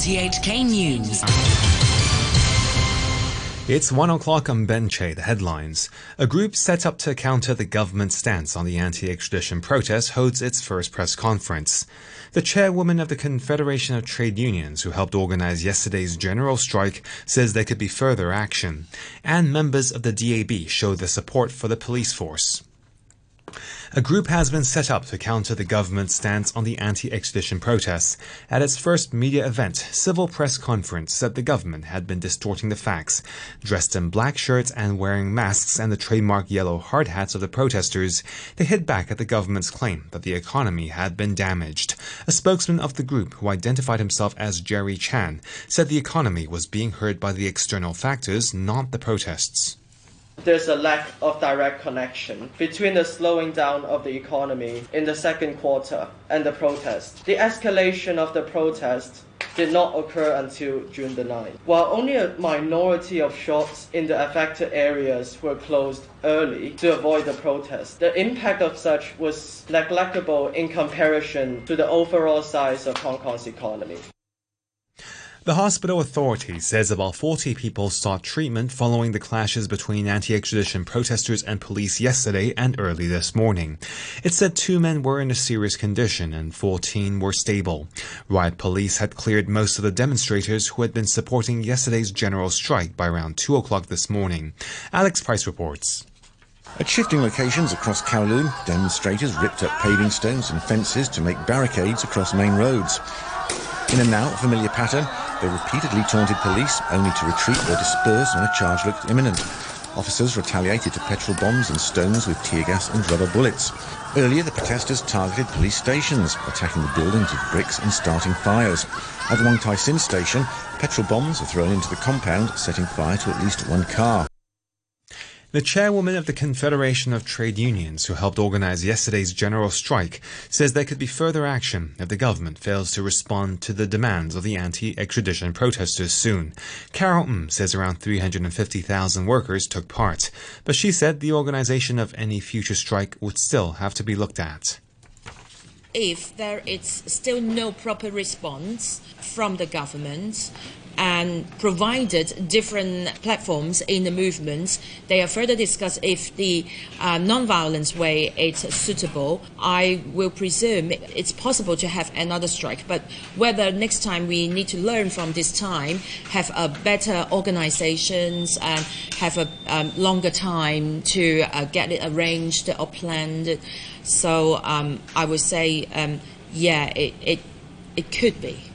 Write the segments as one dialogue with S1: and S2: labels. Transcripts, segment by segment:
S1: RTHK News.
S2: It's one o'clock on Benche, the headlines. A group set up to counter the government's stance on the anti-extradition protest holds its first press conference. The chairwoman of the Confederation of Trade Unions, who helped organize yesterday's general strike, says there could be further action. And members of the DAB show their support for the police force. A group has been set up to counter the government's stance on the anti-extradition protests. At its first media event, Civil Press Conference said the government had been distorting the facts. Dressed in black shirts and wearing masks and the trademark yellow hard hats of the protesters, they hit back at the government's claim that the economy had been damaged. A spokesman of the group, who identified himself as Jerry Chan, said the economy was being hurt by the external factors, not the protests
S3: there's a lack of direct connection between the slowing down of the economy in the second quarter and the protest. The escalation of the protest did not occur until June the 9th. While only a minority of shops in the affected areas were closed early to avoid the protest, the impact of such was negligible in comparison to the overall size of Hong Kong's economy.
S2: The hospital authority says about 40 people sought treatment following the clashes between anti-extradition protesters and police yesterday and early this morning. It said two men were in a serious condition and 14 were stable. Riot police had cleared most of the demonstrators who had been supporting yesterday's general strike by around 2 o'clock this morning. Alex Price reports.
S4: At shifting locations across Kowloon, demonstrators ripped up paving stones and fences to make barricades across main roads. In a now familiar pattern, they repeatedly taunted police, only to retreat or disperse when a charge looked imminent. Officers retaliated to petrol bombs and stones with tear gas and rubber bullets. Earlier, the protesters targeted police stations, attacking the buildings with bricks and starting fires. At Wong Tai Sin station, petrol bombs were thrown into the compound, setting fire to at least one car.
S2: The chairwoman of the Confederation of Trade Unions, who helped organize yesterday's general strike, says there could be further action if the government fails to respond to the demands of the anti-extradition protesters soon. Carol Ng says around 350,000 workers took part, but she said the organization of any future strike would still have to be looked at
S5: if there is still no proper response from the government, and provided different platforms in the movements. They are further discussed if the uh, non-violence way is suitable. I will presume it's possible to have another strike, but whether next time we need to learn from this time, have a better organizations and have a um, longer time to uh, get it arranged or planned. So um, I would say, um, yeah, it, it, it could be.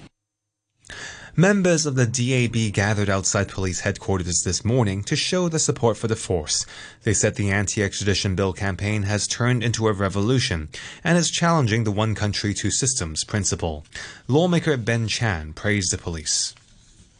S2: Members of the DAB gathered outside police headquarters this morning to show their support for the force. They said the anti-extradition bill campaign has turned into a revolution and is challenging the one country, two systems principle. Lawmaker Ben Chan praised the police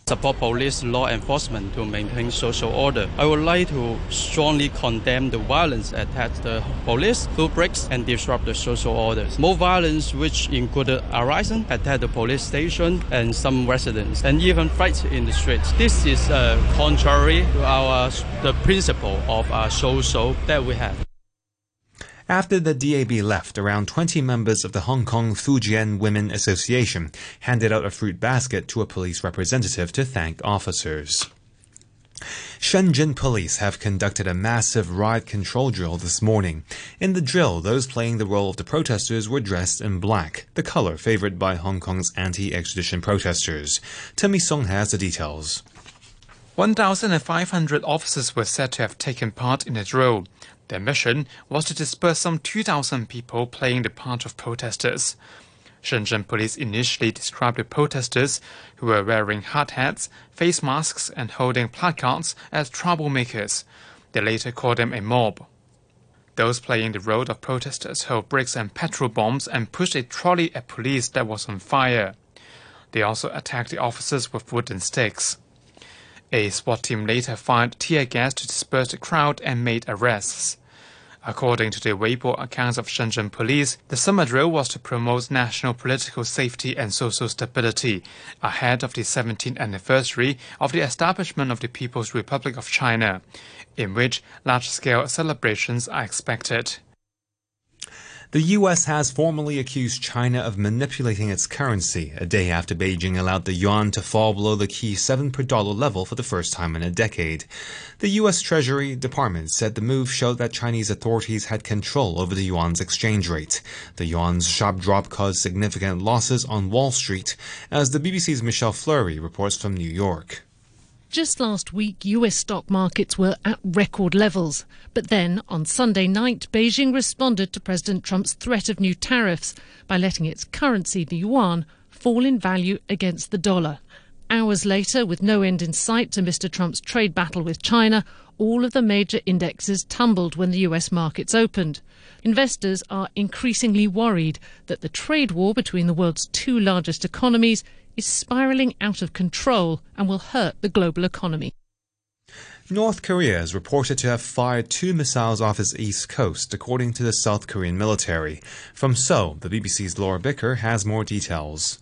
S6: support police law enforcement to maintain social order. I would like to strongly condemn the violence attacked the police who breaks and disrupt the social order. More violence which included arson, attack the police station and some residents, and even fights in the streets. This is uh, contrary to our the principle of our social that we have.
S2: After the DAB left, around 20 members of the Hong Kong Fujian Women Association handed out a fruit basket to a police representative to thank officers. Shenzhen police have conducted a massive riot control drill this morning. In the drill, those playing the role of the protesters were dressed in black, the color favored by Hong Kong's anti-extradition protesters. Timmy Song has the details.
S7: 1,500 officers were said to have taken part in the drill. Their mission was to disperse some 2,000 people playing the part of protesters. Shenzhen police initially described the protesters, who were wearing hard hats, face masks, and holding placards, as troublemakers. They later called them a mob. Those playing the role of protesters hurled bricks and petrol bombs and pushed a trolley at police that was on fire. They also attacked the officers with wooden sticks. A SWAT team later fired tear gas to disperse the crowd and made arrests. According to the Weibo accounts of Shenzhen police, the summer drill was to promote national political safety and social stability ahead of the 17th anniversary of the establishment of the People's Republic of China, in which large-scale celebrations are expected.
S2: The U.S. has formally accused China of manipulating its currency a day after Beijing allowed the yuan to fall below the key 7 per dollar level for the first time in a decade. The U.S. Treasury Department said the move showed that Chinese authorities had control over the yuan's exchange rate. The yuan's sharp drop caused significant losses on Wall Street, as the BBC's Michelle Fleury reports from New York.
S1: Just last week, US stock markets were at record levels. But then, on Sunday night, Beijing responded to President Trump's threat of new tariffs by letting its currency, the yuan, fall in value against the dollar. Hours later, with no end in sight to Mr. Trump's trade battle with China, all of the major indexes tumbled when the US markets opened. Investors are increasingly worried that the trade war between the world's two largest economies is spiralling out of control and will hurt the global economy.
S2: North Korea is reported to have fired two missiles off its east coast, according to the South Korean military. From Seoul, the BBC's Laura Bicker has more details.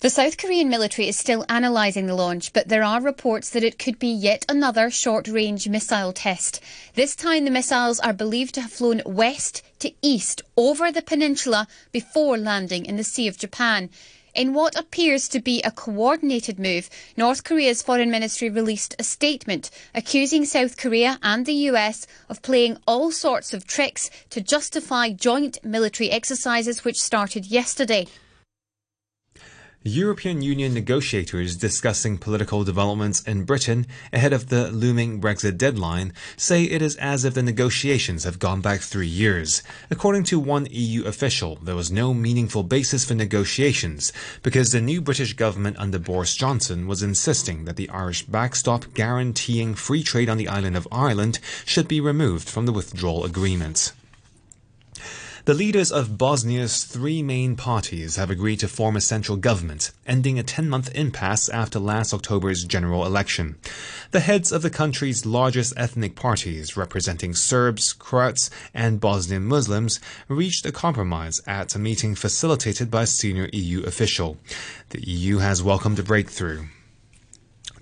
S8: The South Korean military is still analysing the launch, but there are reports that it could be yet another short range missile test. This time, the missiles are believed to have flown west to east over the peninsula before landing in the Sea of Japan. In what appears to be a coordinated move, North Korea's foreign ministry released a statement accusing South Korea and the US of playing all sorts of tricks to justify joint military exercises which started yesterday.
S2: European Union negotiators discussing political developments in Britain ahead of the looming Brexit deadline say it is as if the negotiations have gone back three years. According to one EU official, there was no meaningful basis for negotiations because the new British government under Boris Johnson was insisting that the Irish backstop guaranteeing free trade on the island of Ireland should be removed from the withdrawal agreement. The leaders of Bosnia's three main parties have agreed to form a central government, ending a 10 month impasse after last October's general election. The heads of the country's largest ethnic parties, representing Serbs, Croats, and Bosnian Muslims, reached a compromise at a meeting facilitated by a senior EU official. The EU has welcomed a breakthrough.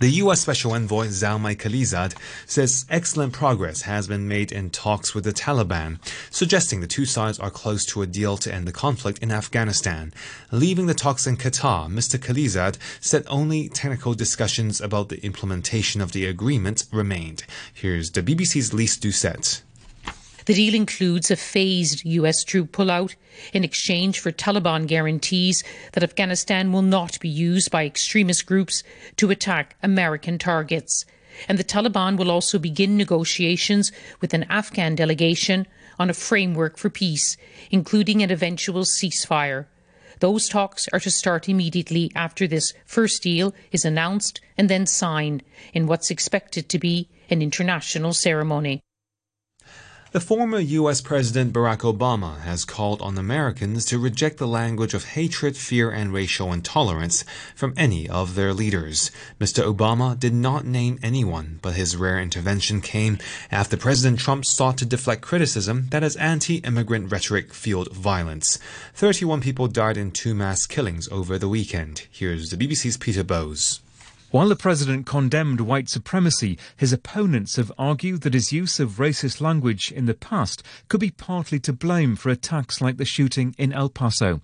S2: The U.S. Special Envoy Zalmay Khalilzad says excellent progress has been made in talks with the Taliban, suggesting the two sides are close to a deal to end the conflict in Afghanistan. Leaving the talks in Qatar, Mr. Khalilzad said only technical discussions about the implementation of the agreement remained. Here's the BBC's Lise Doucet.
S9: The deal includes a phased US troop pullout in exchange for Taliban guarantees that Afghanistan will not be used by extremist groups to attack American targets. And the Taliban will also begin negotiations with an Afghan delegation on a framework for peace, including an eventual ceasefire. Those talks are to start immediately after this first deal is announced and then signed in what's expected to be an international ceremony.
S2: The former U.S. President Barack Obama has called on Americans to reject the language of hatred, fear, and racial intolerance from any of their leaders. Mr. Obama did not name anyone, but his rare intervention came after President Trump sought to deflect criticism that his anti-immigrant rhetoric fueled violence. 31 people died in two mass killings over the weekend. Here's the BBC's Peter Bowes.
S10: While the president condemned white supremacy, his opponents have argued that his use of racist language in the past could be partly to blame for attacks like the shooting in El Paso.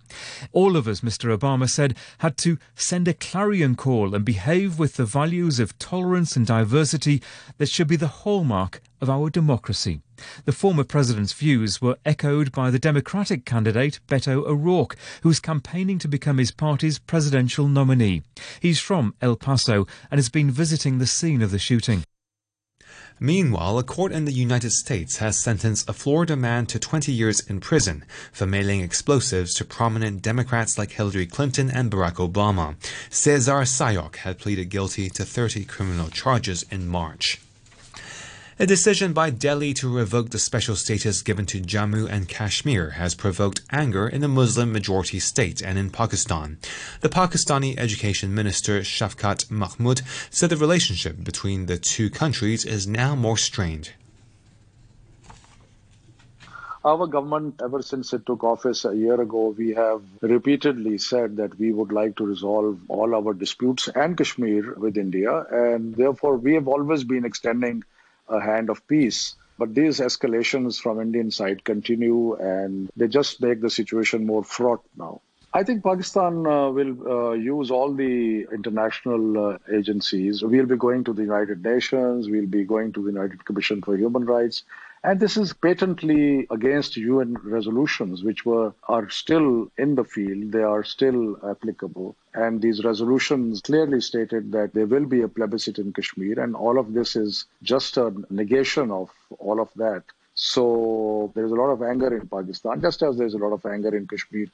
S10: All of us, Mr. Obama said, had to send a clarion call and behave with the values of tolerance and diversity that should be the hallmark of our democracy. The former president's views were echoed by the Democratic candidate Beto O'Rourke, who is campaigning to become his party's presidential nominee. He's from El Paso and has been visiting the scene of the shooting.
S2: Meanwhile, a court in the United States has sentenced a Florida man to 20 years in prison for mailing explosives to prominent Democrats like Hillary Clinton and Barack Obama. Cesar Sayoc had pleaded guilty to 30 criminal charges in March. A decision by Delhi to revoke the special status given to Jammu and Kashmir has provoked anger in the Muslim majority state and in Pakistan. The Pakistani Education Minister Shafqat Mahmood said the relationship between the two countries is now more strained.
S11: Our government, ever since it took office a year ago, we have repeatedly said that we would like to resolve all our disputes and Kashmir with India. And therefore, we have always been extending a hand of peace But these escalations from Indian side continue and they just make the situation more fraught now. I think Pakistan uh, will uh, use all the international uh, agencies. We'll be going to the United Nations, we'll be going to the United Commission for Human Rights. And this is patently against UN resolutions, which were are still in the field. They are still applicable. And these resolutions clearly stated that there will be a plebiscite in Kashmir. And all of this is just a negation of all of that. So there's a lot of anger in Pakistan, just as there's a lot of anger in Kashmir.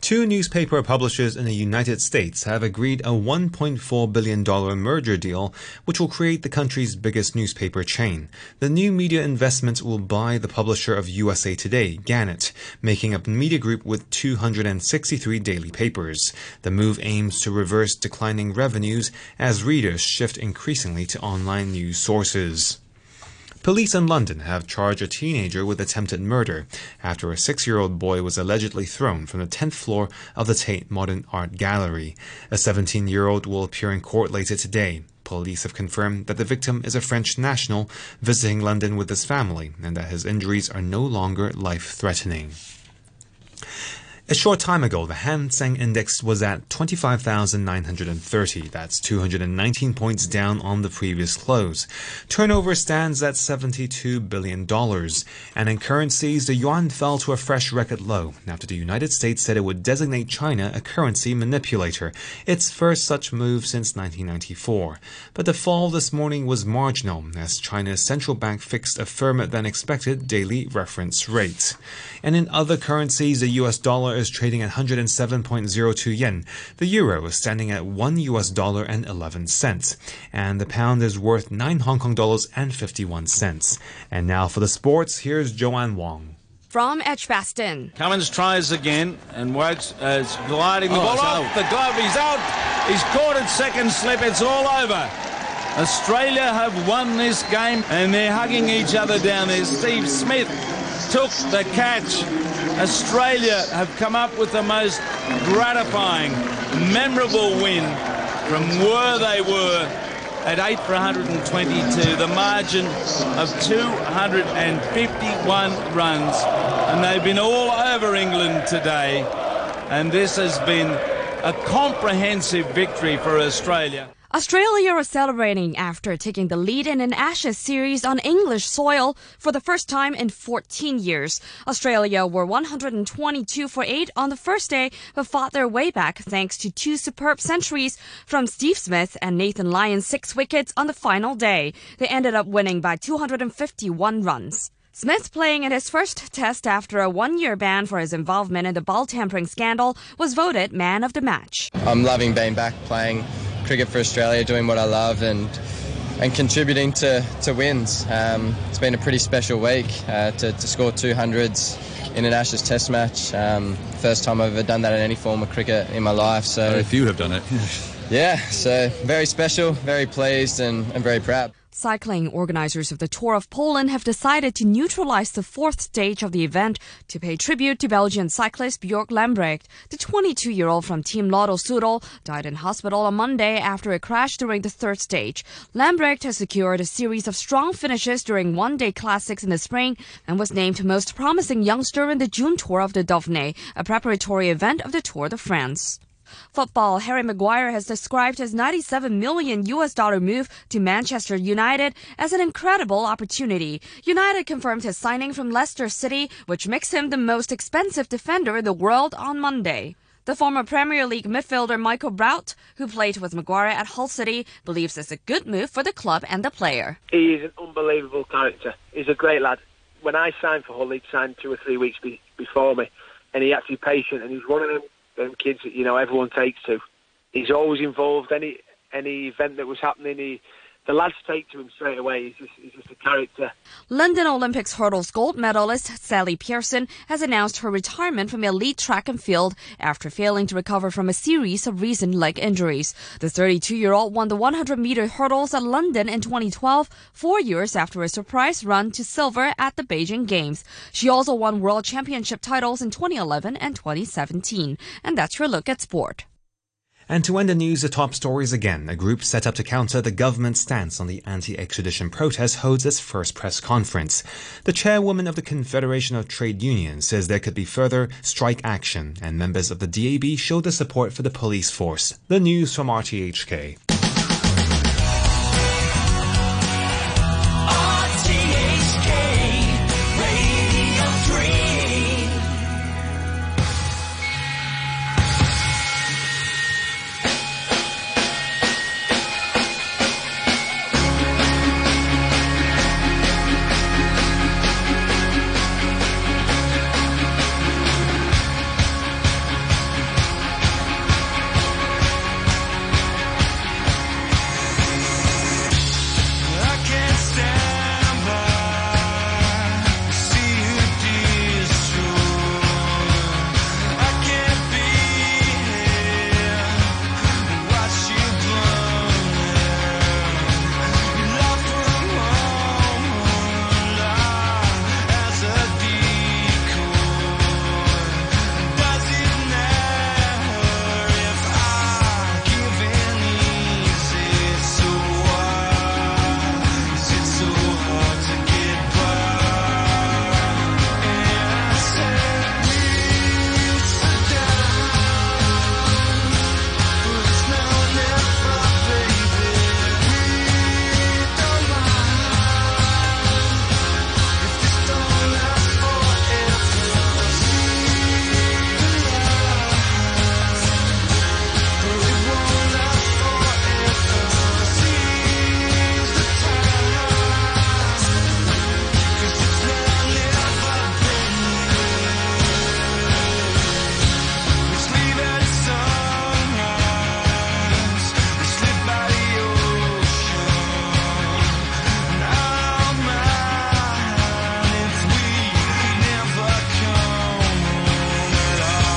S2: Two newspaper publishers in the United States have agreed a $1.4 billion merger deal, which will create the country's biggest newspaper chain. The new media investment will buy the publisher of USA Today, Gannett, making a media group with 263 daily papers. The move aims to reverse declining revenues as readers shift increasingly to online news sources. Police in London have charged a teenager with attempted murder after a six year old boy was allegedly thrown from the 10th floor of the Tate Modern Art Gallery. A 17 year old will appear in court later today. Police have confirmed that the victim is a French national visiting London with his family and that his injuries are no longer life threatening. A short time ago, the Hang Seng Index was at 25,930. That's 219 points down on the previous close. Turnover stands at $72 billion. And in currencies, the yuan fell to a fresh record low after the United States said it would designate China a currency manipulator, its first such move since 1994. But the fall this morning was marginal as China's central bank fixed a firmer than expected daily reference rate. And in other currencies, the US dollar is trading at 107.02 yen. The euro is standing at 1 US dollar and 11 cents. And the pound is worth 9 Hong Kong dollars and 51 cents. And now for the sports, here's Joanne Wong.
S12: From Edgbaston.
S13: Cummins tries again and Woakes as gliding the oh, ball off. The glove, he's out. He's caught at second slip. It's all over. Australia have won this game and they're hugging each other down there. Steve Smith took the catch. Australia have come up with the most gratifying, memorable win from where they were at 8 for 122, the margin of 251 runs. And they've been all over England today. And this has been a comprehensive victory for Australia.
S12: Australia was celebrating after taking the lead in an Ashes series on English soil for the first time in 14 years. Australia were 122 for 8 on the first day, but fought their way back thanks to two superb centuries from Steve Smith and Nathan Lyon's six wickets on the final day. They ended up winning by 251 runs. Smith, playing in his first test after a one year ban for his involvement in the ball tampering scandal, was voted man of the match.
S14: I'm loving being back playing cricket for Australia, doing what I love, and and contributing to, to wins. Um, it's been a pretty special week uh, to, to score 200s in an Ashes Test match. Um, first time I've ever done that in any form of cricket in my life. So
S15: very few have done it.
S14: yeah, so very special, very pleased, and, and very proud.
S12: Cycling organizers of the Tour of Poland have decided to neutralize the fourth stage of the event to pay tribute to Belgian cyclist Bjorg Lambrecht. The 22-year-old from Team Lotto Soudal died in hospital on Monday after a crash during the third stage. Lambrecht has secured a series of strong finishes during one-day classics in the spring and was named most promising youngster in the June Tour of the Dauphiné, a preparatory event of the Tour de France. Football, Harry Maguire has described his 97 million US dollar move to Manchester United as an incredible opportunity. United confirmed his signing from Leicester City, which makes him the most expensive defender in the world on Monday. The former Premier League midfielder Michael Brout, who played with Maguire at Hull City, believes it's a good move for the club and the player.
S16: He is an unbelievable character. He's a great lad. When I signed for Hull, he'd signed two or three weeks be- before me, and he actually patient, and he's one of them them kids that you know everyone takes to. He's always involved. Any any event that was happening, he the lads take to him straight away. He's just, he's just a character.
S12: London Olympics hurdles gold medalist Sally Pearson has announced her retirement from elite track and field after failing to recover from a series of recent leg injuries. The 32-year-old won the 100-meter hurdles at London in 2012, four years after a surprise run to silver at the Beijing Games. She also won world championship titles in 2011 and 2017. And that's your look at sport.
S2: And to end the news, the top stories again. A group set up to counter the government's stance on the anti-extradition protest holds its first press conference. The chairwoman of the Confederation of Trade Unions says there could be further strike action, and members of the DAB show their support for the police force. The news from RTHK.